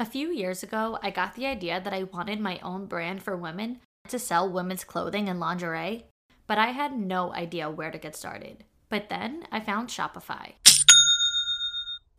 A few years ago, I got the idea that I wanted my own brand for women to sell women's clothing and lingerie, but I had no idea where to get started. But then I found Shopify.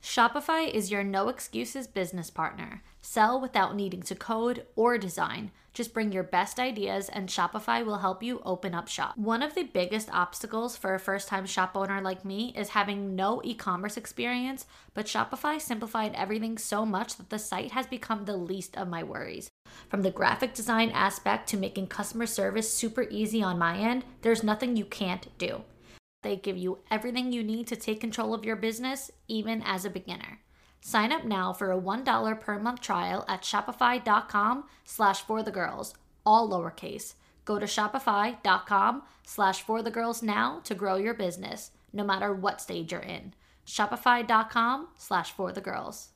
Shopify is your no excuses business partner. Sell without needing to code or design. Just bring your best ideas and Shopify will help you open up shop. One of the biggest obstacles for a first time shop owner like me is having no e commerce experience, but Shopify simplified everything so much that the site has become the least of my worries. From the graphic design aspect to making customer service super easy on my end, there's nothing you can't do. They give you everything you need to take control of your business, even as a beginner. Sign up now for a $1 per month trial at shopify.com slash for the girls, all lowercase. Go to shopify.com slash for the girls now to grow your business, no matter what stage you're in. Shopify.com slash for the girls.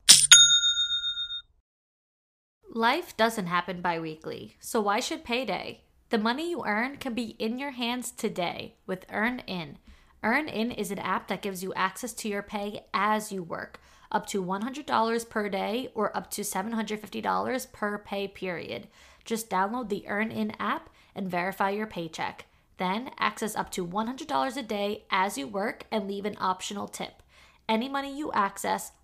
Life doesn't happen bi weekly, so why should payday? The money you earn can be in your hands today with EarnIn. EarnIn is an app that gives you access to your pay as you work, up to $100 per day or up to $750 per pay period. Just download the EarnIn app and verify your paycheck. Then access up to $100 a day as you work and leave an optional tip. Any money you access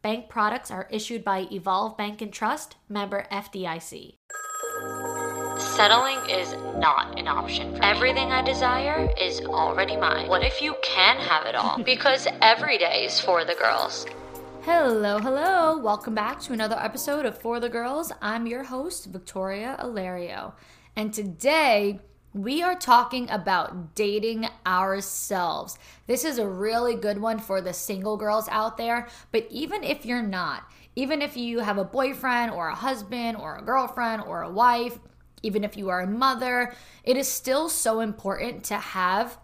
Bank products are issued by Evolve Bank and Trust, member FDIC. Settling is not an option. for Everything I desire is already mine. What if you can have it all? because every day is for the girls. Hello, hello. Welcome back to another episode of For the Girls. I'm your host, Victoria Alario. And today, we are talking about dating ourselves. This is a really good one for the single girls out there, but even if you're not, even if you have a boyfriend or a husband or a girlfriend or a wife, even if you are a mother, it is still so important to have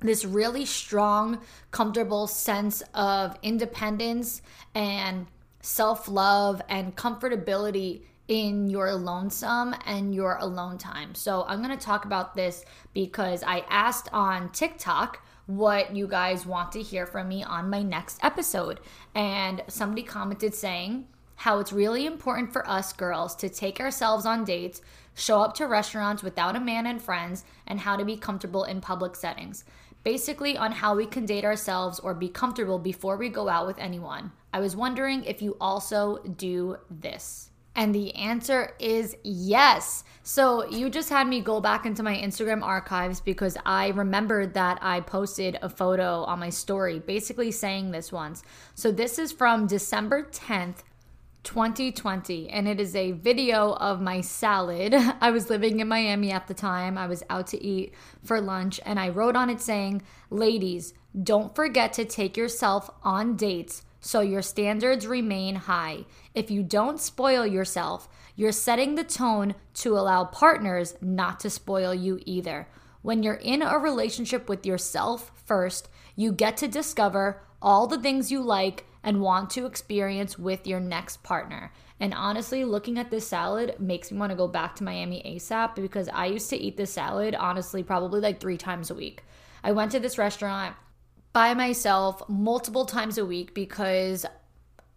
this really strong, comfortable sense of independence and self love and comfortability in your lonesome and your alone time. So, I'm going to talk about this because I asked on TikTok what you guys want to hear from me on my next episode. And somebody commented saying how it's really important for us girls to take ourselves on dates, show up to restaurants without a man and friends, and how to be comfortable in public settings. Basically, on how we can date ourselves or be comfortable before we go out with anyone. I was wondering if you also do this. And the answer is yes. So you just had me go back into my Instagram archives because I remembered that I posted a photo on my story basically saying this once. So this is from December 10th, 2020 and it is a video of my salad. I was living in Miami at the time. I was out to eat for lunch and I wrote on it saying, "Ladies, don't forget to take yourself on dates so your standards remain high. If you don't spoil yourself, you're setting the tone to allow partners not to spoil you either. When you're in a relationship with yourself first, you get to discover all the things you like and want to experience with your next partner. And honestly, looking at this salad makes me want to go back to Miami ASAP because I used to eat this salad, honestly, probably like three times a week. I went to this restaurant by myself multiple times a week because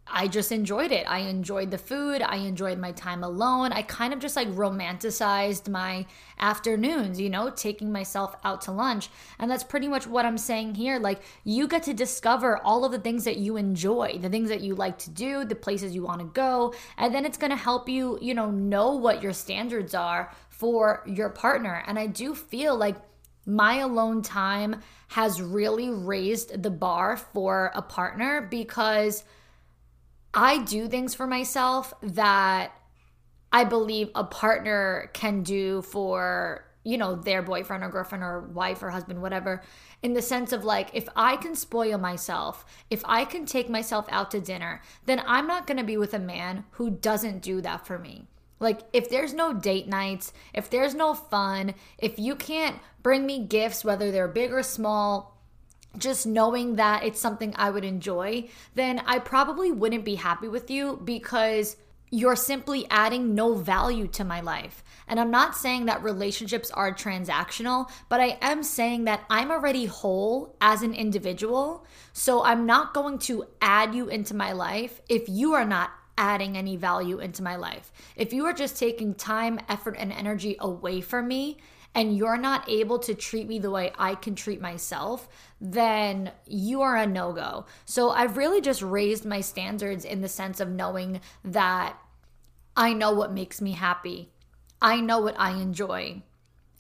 I just enjoyed it. I enjoyed the food. I enjoyed my time alone. I kind of just like romanticized my afternoons, you know, taking myself out to lunch. And that's pretty much what I'm saying here. Like, you get to discover all of the things that you enjoy, the things that you like to do, the places you want to go. And then it's going to help you, you know, know what your standards are for your partner. And I do feel like my alone time has really raised the bar for a partner because I do things for myself that I believe a partner can do for, you know, their boyfriend or girlfriend or wife or husband, whatever, in the sense of like, if I can spoil myself, if I can take myself out to dinner, then I'm not gonna be with a man who doesn't do that for me. Like, if there's no date nights, if there's no fun, if you can't bring me gifts, whether they're big or small, just knowing that it's something I would enjoy, then I probably wouldn't be happy with you because you're simply adding no value to my life. And I'm not saying that relationships are transactional, but I am saying that I'm already whole as an individual. So I'm not going to add you into my life if you are not adding any value into my life. If you are just taking time, effort, and energy away from me, and you're not able to treat me the way I can treat myself, then you are a no go. So I've really just raised my standards in the sense of knowing that I know what makes me happy, I know what I enjoy,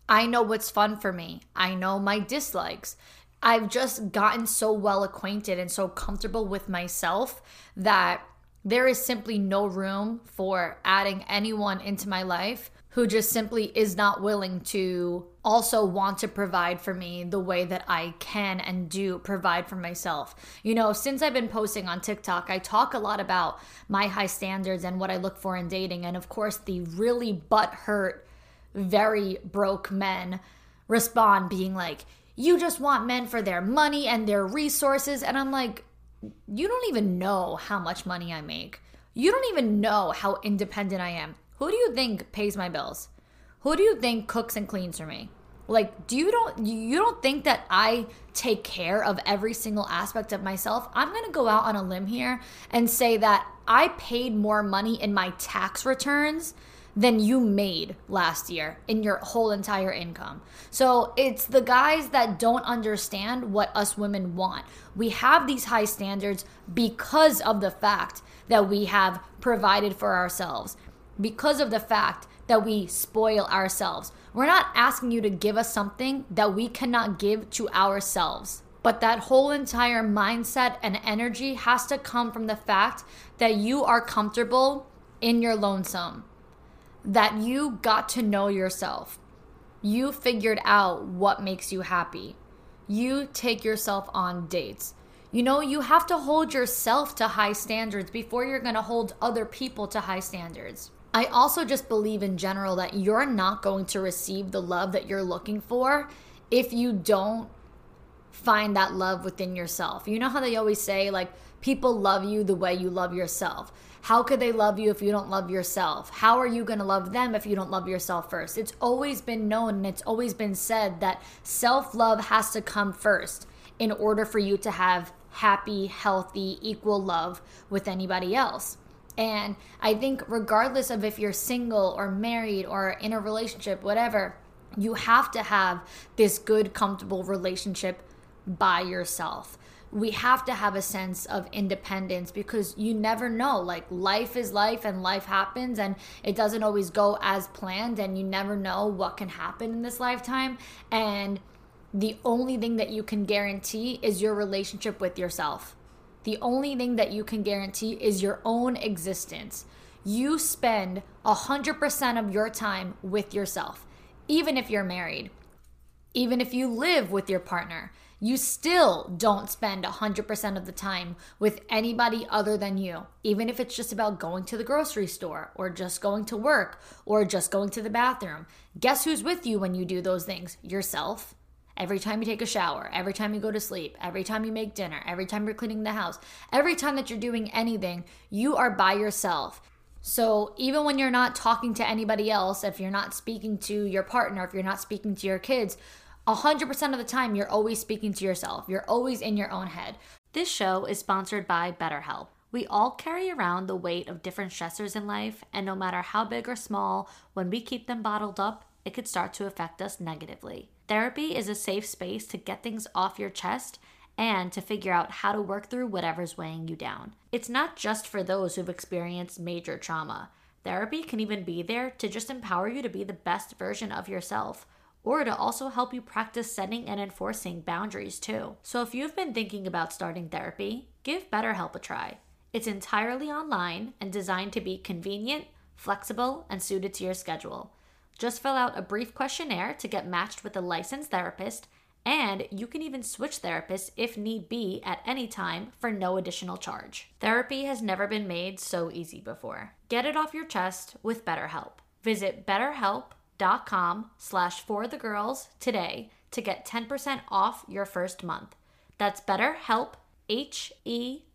I know what's fun for me, I know my dislikes. I've just gotten so well acquainted and so comfortable with myself that there is simply no room for adding anyone into my life who just simply is not willing to also want to provide for me the way that I can and do provide for myself. You know, since I've been posting on TikTok, I talk a lot about my high standards and what I look for in dating. And of course, the really butt hurt, very broke men respond being like, you just want men for their money and their resources. And I'm like, you don't even know how much money I make. You don't even know how independent I am. Who do you think pays my bills? Who do you think cooks and cleans for me? Like, do you don't you don't think that I take care of every single aspect of myself? I'm going to go out on a limb here and say that I paid more money in my tax returns than you made last year in your whole entire income. So it's the guys that don't understand what us women want. We have these high standards because of the fact that we have provided for ourselves because of the fact that we spoil ourselves. We're not asking you to give us something that we cannot give to ourselves. But that whole entire mindset and energy has to come from the fact that you are comfortable in your lonesome, that you got to know yourself. You figured out what makes you happy. You take yourself on dates. You know, you have to hold yourself to high standards before you're going to hold other people to high standards. I also just believe in general that you're not going to receive the love that you're looking for if you don't find that love within yourself. You know how they always say, like, people love you the way you love yourself. How could they love you if you don't love yourself? How are you going to love them if you don't love yourself first? It's always been known and it's always been said that self love has to come first in order for you to have happy, healthy, equal love with anybody else. And I think, regardless of if you're single or married or in a relationship, whatever, you have to have this good, comfortable relationship by yourself. We have to have a sense of independence because you never know. Like, life is life and life happens, and it doesn't always go as planned, and you never know what can happen in this lifetime. And the only thing that you can guarantee is your relationship with yourself. The only thing that you can guarantee is your own existence. You spend 100% of your time with yourself, even if you're married. Even if you live with your partner, you still don't spend 100% of the time with anybody other than you, even if it's just about going to the grocery store or just going to work or just going to the bathroom. Guess who's with you when you do those things? Yourself every time you take a shower, every time you go to sleep, every time you make dinner, every time you're cleaning the house, every time that you're doing anything, you are by yourself. So even when you're not talking to anybody else, if you're not speaking to your partner, if you're not speaking to your kids, 100% of the time you're always speaking to yourself. You're always in your own head. This show is sponsored by BetterHelp. We all carry around the weight of different stressors in life, and no matter how big or small, when we keep them bottled up, it could start to affect us negatively. Therapy is a safe space to get things off your chest and to figure out how to work through whatever's weighing you down. It's not just for those who've experienced major trauma. Therapy can even be there to just empower you to be the best version of yourself or to also help you practice setting and enforcing boundaries too. So if you've been thinking about starting therapy, give BetterHelp a try. It's entirely online and designed to be convenient, flexible, and suited to your schedule. Just fill out a brief questionnaire to get matched with a licensed therapist, and you can even switch therapists if need be at any time for no additional charge. Therapy has never been made so easy before. Get it off your chest with BetterHelp. Visit betterhelp.com slash for the girls today to get 10% off your first month. That's betterhelp, H-E-L-P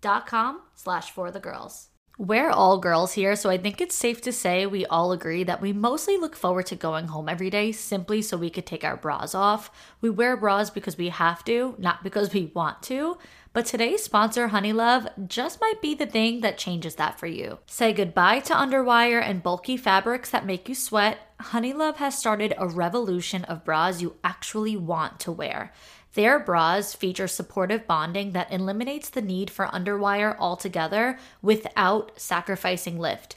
dot com slash for the girls. We're all girls here, so I think it's safe to say we all agree that we mostly look forward to going home every day simply so we could take our bras off. We wear bras because we have to, not because we want to. But today's sponsor, Honeylove, just might be the thing that changes that for you. Say goodbye to underwire and bulky fabrics that make you sweat. Honeylove has started a revolution of bras you actually want to wear. Their bras feature supportive bonding that eliminates the need for underwire altogether without sacrificing lift.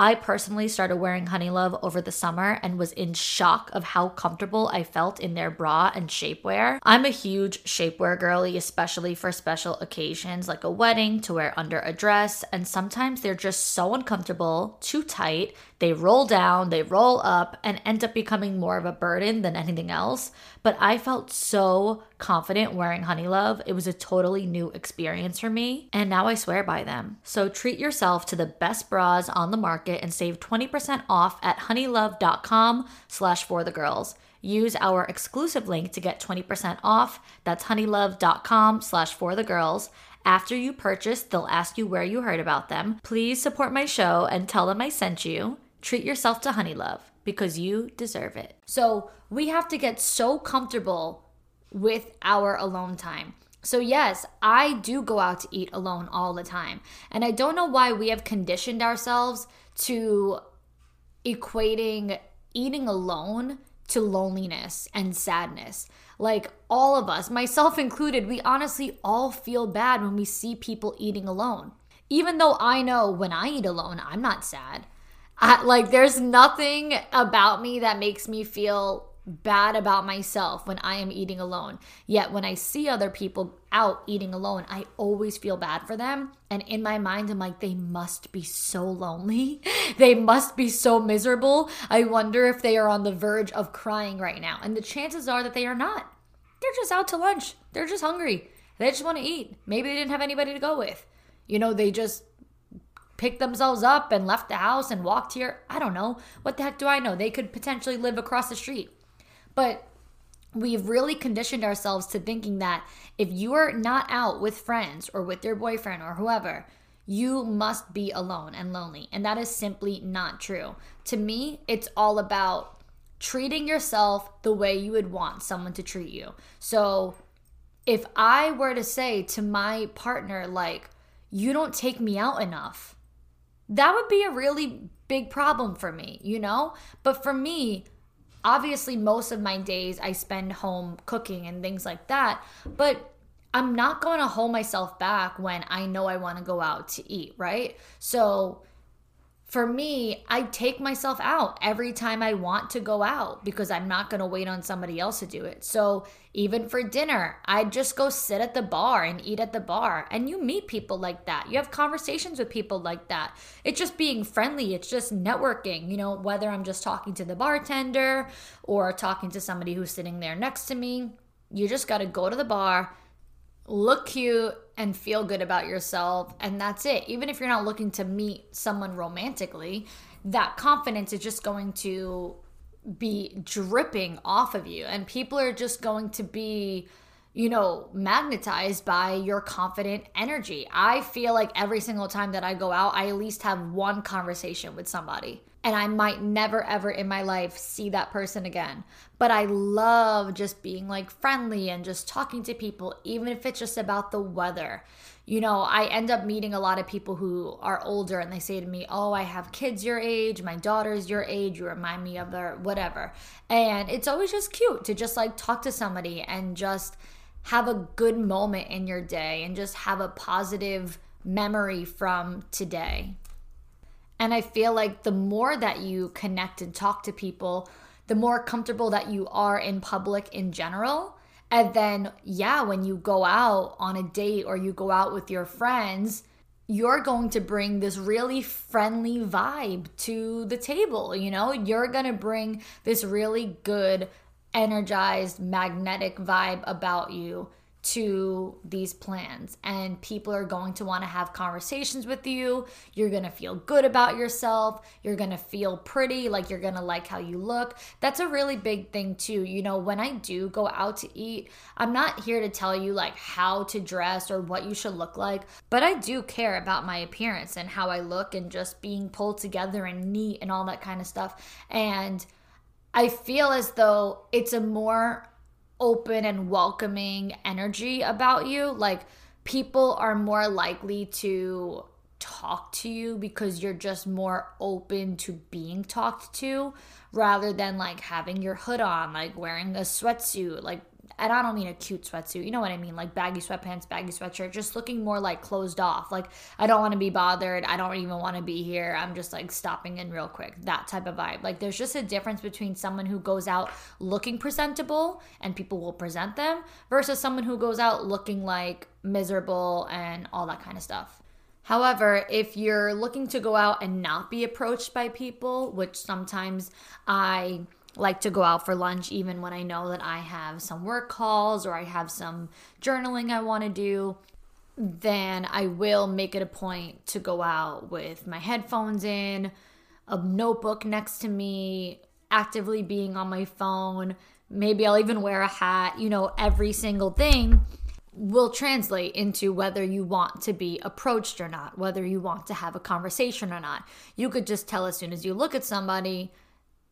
I personally started wearing Honeylove over the summer and was in shock of how comfortable I felt in their bra and shapewear. I'm a huge shapewear girly, especially for special occasions like a wedding to wear under a dress, and sometimes they're just so uncomfortable, too tight, they roll down, they roll up, and end up becoming more of a burden than anything else. But I felt so confident wearing Honeylove. It was a totally new experience for me, and now I swear by them. So treat yourself to the best bras on the market and save 20% off at honeylove.com slash for the girls. Use our exclusive link to get 20% off. That's honeylove.com slash for the girls. After you purchase, they'll ask you where you heard about them. Please support my show and tell them I sent you. Treat yourself to Honeylove because you deserve it. So we have to get so comfortable with our alone time. So, yes, I do go out to eat alone all the time. And I don't know why we have conditioned ourselves to equating eating alone to loneliness and sadness. Like all of us, myself included, we honestly all feel bad when we see people eating alone. Even though I know when I eat alone, I'm not sad. I, like there's nothing about me that makes me feel bad about myself when I am eating alone. Yet when I see other people out eating alone, I always feel bad for them. And in my mind, I'm like, they must be so lonely. they must be so miserable. I wonder if they are on the verge of crying right now. And the chances are that they are not. They're just out to lunch. They're just hungry. They just want to eat. Maybe they didn't have anybody to go with. You know, they just picked themselves up and left the house and walked here. I don't know. What the heck do I know? They could potentially live across the street. But we've really conditioned ourselves to thinking that if you are not out with friends or with your boyfriend or whoever, you must be alone and lonely. And that is simply not true. To me, it's all about treating yourself the way you would want someone to treat you. So if I were to say to my partner, like, you don't take me out enough, that would be a really big problem for me, you know? But for me, obviously, most of my days I spend home cooking and things like that. But I'm not going to hold myself back when I know I want to go out to eat, right? So for me, I take myself out every time I want to go out because I'm not going to wait on somebody else to do it. So, even for dinner, I just go sit at the bar and eat at the bar. And you meet people like that. You have conversations with people like that. It's just being friendly, it's just networking, you know, whether I'm just talking to the bartender or talking to somebody who's sitting there next to me. You just got to go to the bar, look cute and feel good about yourself and that's it even if you're not looking to meet someone romantically that confidence is just going to be dripping off of you and people are just going to be you know, magnetized by your confident energy. I feel like every single time that I go out, I at least have one conversation with somebody. And I might never ever in my life see that person again. But I love just being like friendly and just talking to people, even if it's just about the weather you know, I end up meeting a lot of people who are older and they say to me, Oh, I have kids your age, my daughter's your age, you remind me of their whatever. And it's always just cute to just like talk to somebody and just have a good moment in your day and just have a positive memory from today. And I feel like the more that you connect and talk to people, the more comfortable that you are in public in general and then, yeah, when you go out on a date or you go out with your friends, you're going to bring this really friendly vibe to the table. You know, you're going to bring this really good, energized, magnetic vibe about you to these plans. And people are going to want to have conversations with you. You're going to feel good about yourself. You're going to feel pretty like you're going to like how you look. That's a really big thing too. You know when i do go out to eat i'm not here to tell you like how to dress or what you should look like but i do care about my appearance and how i look and just being pulled together and neat and all that kind of stuff. And I feel as though it's a more open and welcoming energy about you. Like people are more likely to talk to you because you're just more open to being talked to rather than like having your hood on, like wearing a sweatsuit, like and I don't mean a cute sweatsuit, you know what I mean? Like baggy sweatpants, baggy sweatshirt, just looking more like closed off. Like, I don't want to be bothered. I don't even want to be here. I'm just like stopping in real quick. That type of vibe. Like, there's just a difference between someone who goes out looking presentable and people will present them versus someone who goes out looking like miserable and all that kind of stuff. However, if you're looking to go out and not be approached by people, which sometimes I like to go out for lunch even when I know that I have some work calls or I have some journaling I want to do, then I will make it a point to go out with my headphones in, a notebook next to me, actively being on my phone. Maybe I'll even wear a hat. You know, every single thing will translate into whether you want to be approached or not, whether you want to have a conversation or not. You could just tell as soon as you look at somebody,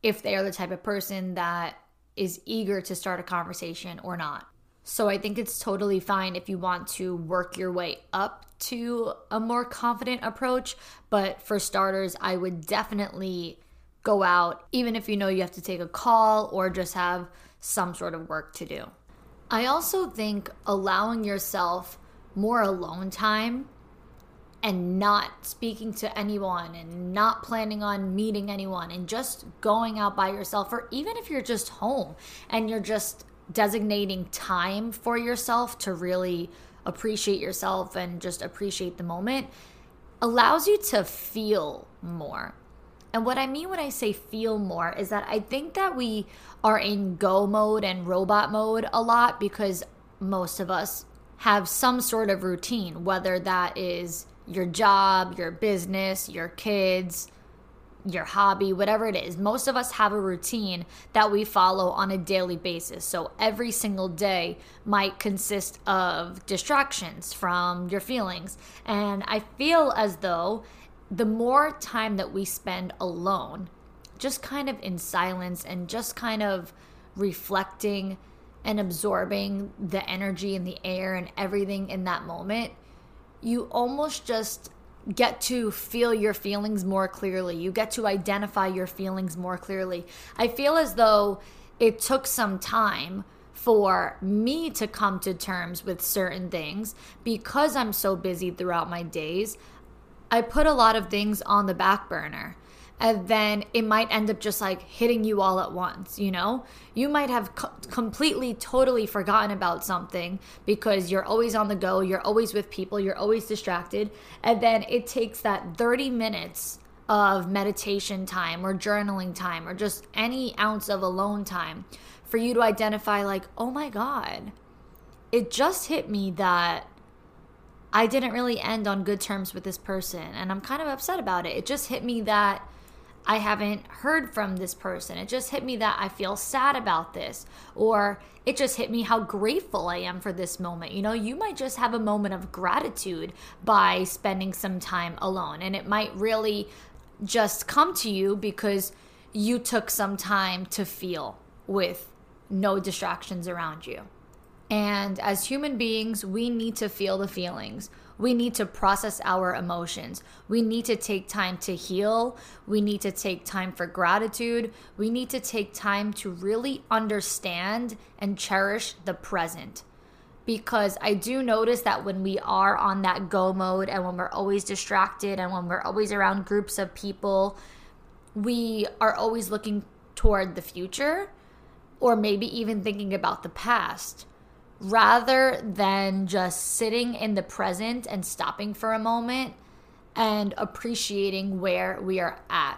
if they are the type of person that is eager to start a conversation or not. So I think it's totally fine if you want to work your way up to a more confident approach. But for starters, I would definitely go out, even if you know you have to take a call or just have some sort of work to do. I also think allowing yourself more alone time and not speaking to anyone and not planning on meeting anyone and just going out by yourself, or even if you're just home and you're just designating time for yourself to really appreciate yourself and just appreciate the moment, allows you to feel more. And what I mean when I say feel more is that I think that we are in go mode and robot mode a lot because most of us have some sort of routine, whether that is your job, your business, your kids, your hobby, whatever it is. Most of us have a routine that we follow on a daily basis. So every single day might consist of distractions from your feelings. And I feel as though the more time that we spend alone, just kind of in silence and just kind of reflecting and absorbing the energy in the air and everything in that moment you almost just get to feel your feelings more clearly. You get to identify your feelings more clearly. I feel as though it took some time for me to come to terms with certain things because I'm so busy throughout my days. I put a lot of things on the back burner and then it might end up just like hitting you all at once, you know? You might have co- completely, totally forgotten about something because you're always on the go, you're always with people, you're always distracted. And then it takes that 30 minutes of meditation time or journaling time or just any ounce of alone time for you to identify, like, oh my God, it just hit me that I didn't really end on good terms with this person. And I'm kind of upset about it. It just hit me that I haven't heard from this person. It just hit me that I feel sad about this. Or it just hit me how grateful I am for this moment. You know, you might just have a moment of gratitude by spending some time alone. And it might really just come to you because you took some time to feel with no distractions around you. And as human beings, we need to feel the feelings. We need to process our emotions. We need to take time to heal. We need to take time for gratitude. We need to take time to really understand and cherish the present. Because I do notice that when we are on that go mode and when we're always distracted and when we're always around groups of people, we are always looking toward the future or maybe even thinking about the past rather than just sitting in the present and stopping for a moment and appreciating where we are at.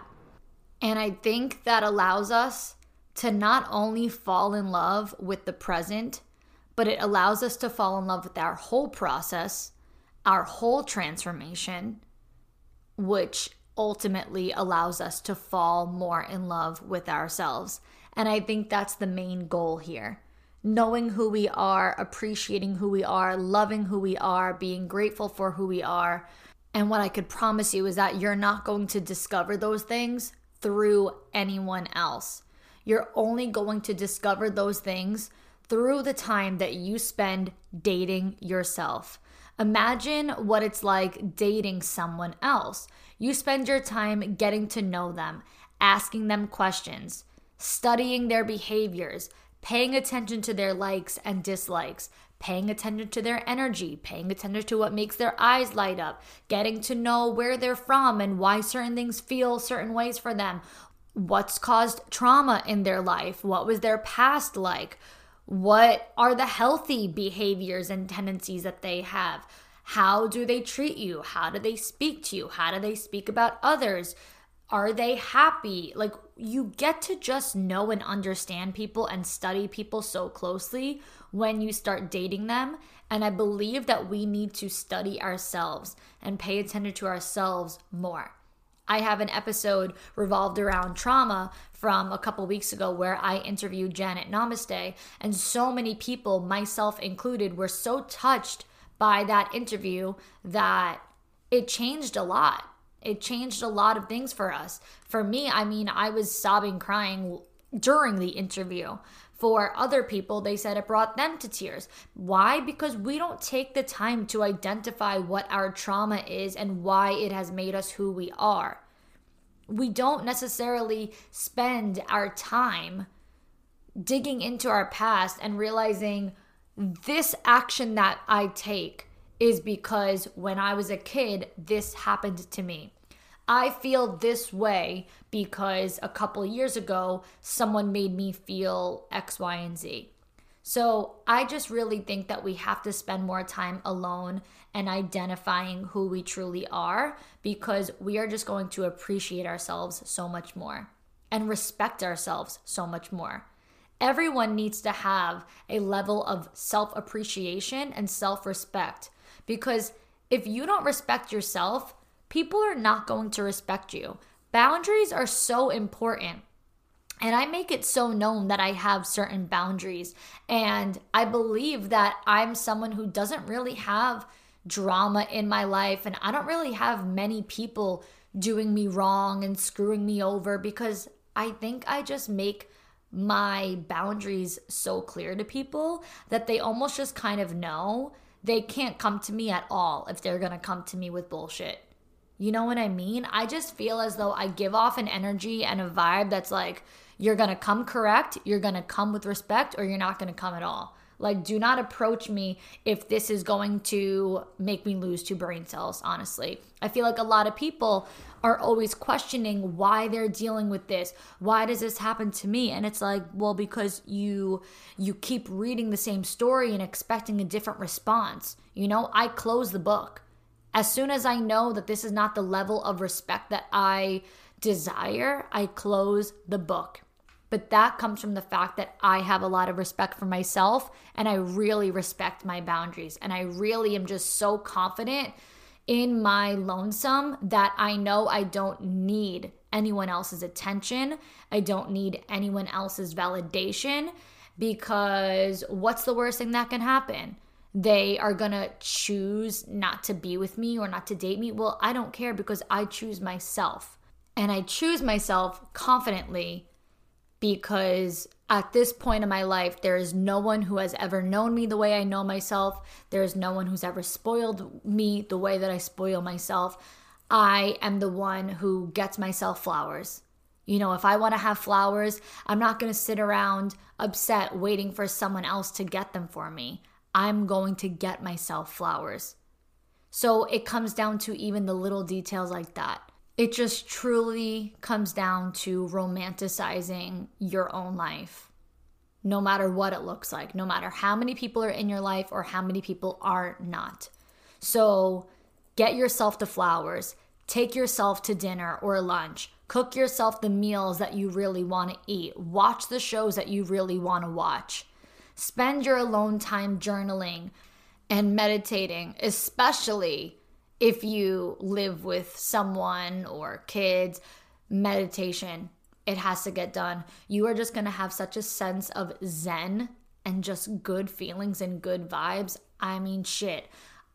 And I think that allows us to not only fall in love with the present, but it allows us to fall in love with our whole process, our whole transformation, which ultimately allows us to fall more in love with ourselves. And I think that's the main goal here knowing who we are, appreciating who we are, loving who we are, being grateful for who we are. And what I could promise you is that you're not going to discover those things through anyone else. You're only going to discover those things through the time that you spend dating yourself. Imagine what it's like dating someone else. You spend your time getting to know them, asking them questions, studying their behaviors, paying attention to their likes and dislikes, paying attention to their energy, paying attention to what makes their eyes light up, getting to know where they're from and why certain things feel certain ways for them, what's caused trauma in their life, what was their past like, what are the healthy behaviors and tendencies that they have. How do they treat you? How do they speak to you? How do they speak about others? Are they happy? Like, you get to just know and understand people and study people so closely when you start dating them. And I believe that we need to study ourselves and pay attention to ourselves more. I have an episode revolved around trauma from a couple weeks ago where I interviewed Janet Namaste, and so many people, myself included, were so touched by that interview that it changed a lot it changed a lot of things for us. For me, I mean, I was sobbing, crying during the interview. For other people, they said it brought them to tears. Why? Because we don't take the time to identify what our trauma is and why it has made us who we are. We don't necessarily spend our time digging into our past and realizing this action that I take is because when I was a kid, this happened to me. I feel this way because a couple years ago, someone made me feel X, Y, and Z. So I just really think that we have to spend more time alone and identifying who we truly are because we are just going to appreciate ourselves so much more and respect ourselves so much more. Everyone needs to have a level of self appreciation and self respect because if you don't respect yourself, people are not going to respect you. Boundaries are so important. And I make it so known that I have certain boundaries. And I believe that I'm someone who doesn't really have drama in my life. And I don't really have many people doing me wrong and screwing me over because I think I just make my boundaries so clear to people that they almost just kind of know they can't come to me at all if they're gonna come to me with bullshit. You know what I mean? I just feel as though I give off an energy and a vibe that's like, you're gonna come correct, you're gonna come with respect, or you're not gonna come at all. Like, do not approach me if this is going to make me lose two brain cells, honestly. I feel like a lot of people are always questioning why they're dealing with this. Why does this happen to me? And it's like, well, because you you keep reading the same story and expecting a different response. You know, I close the book. As soon as I know that this is not the level of respect that I desire, I close the book. But that comes from the fact that I have a lot of respect for myself and I really respect my boundaries. And I really am just so confident in my lonesome that I know I don't need anyone else's attention. I don't need anyone else's validation because what's the worst thing that can happen? They are gonna choose not to be with me or not to date me. Well, I don't care because I choose myself. And I choose myself confidently because at this point in my life, there is no one who has ever known me the way I know myself. There is no one who's ever spoiled me the way that I spoil myself. I am the one who gets myself flowers. You know, if I want to have flowers, I'm not going to sit around upset waiting for someone else to get them for me. I'm going to get myself flowers. So it comes down to even the little details like that. It just truly comes down to romanticizing your own life, no matter what it looks like, no matter how many people are in your life or how many people are not. So get yourself the flowers, take yourself to dinner or lunch, cook yourself the meals that you really want to eat, watch the shows that you really want to watch. Spend your alone time journaling and meditating, especially if you live with someone or kids, meditation, it has to get done. You are just going to have such a sense of zen and just good feelings and good vibes. I mean, shit.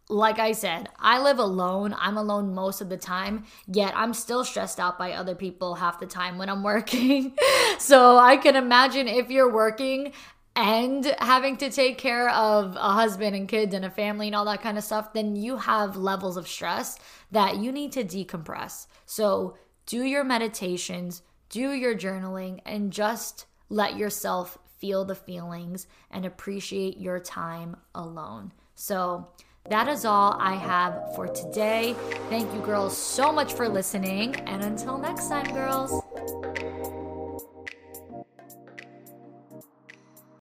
Like I said, I live alone. I'm alone most of the time, yet I'm still stressed out by other people half the time when I'm working. so I can imagine if you're working and having to take care of a husband and kids and a family and all that kind of stuff, then you have levels of stress that you need to decompress. So, do your meditations, do your journaling, and just let yourself feel the feelings and appreciate your time alone. So, that is all I have for today. Thank you, girls, so much for listening. And until next time, girls.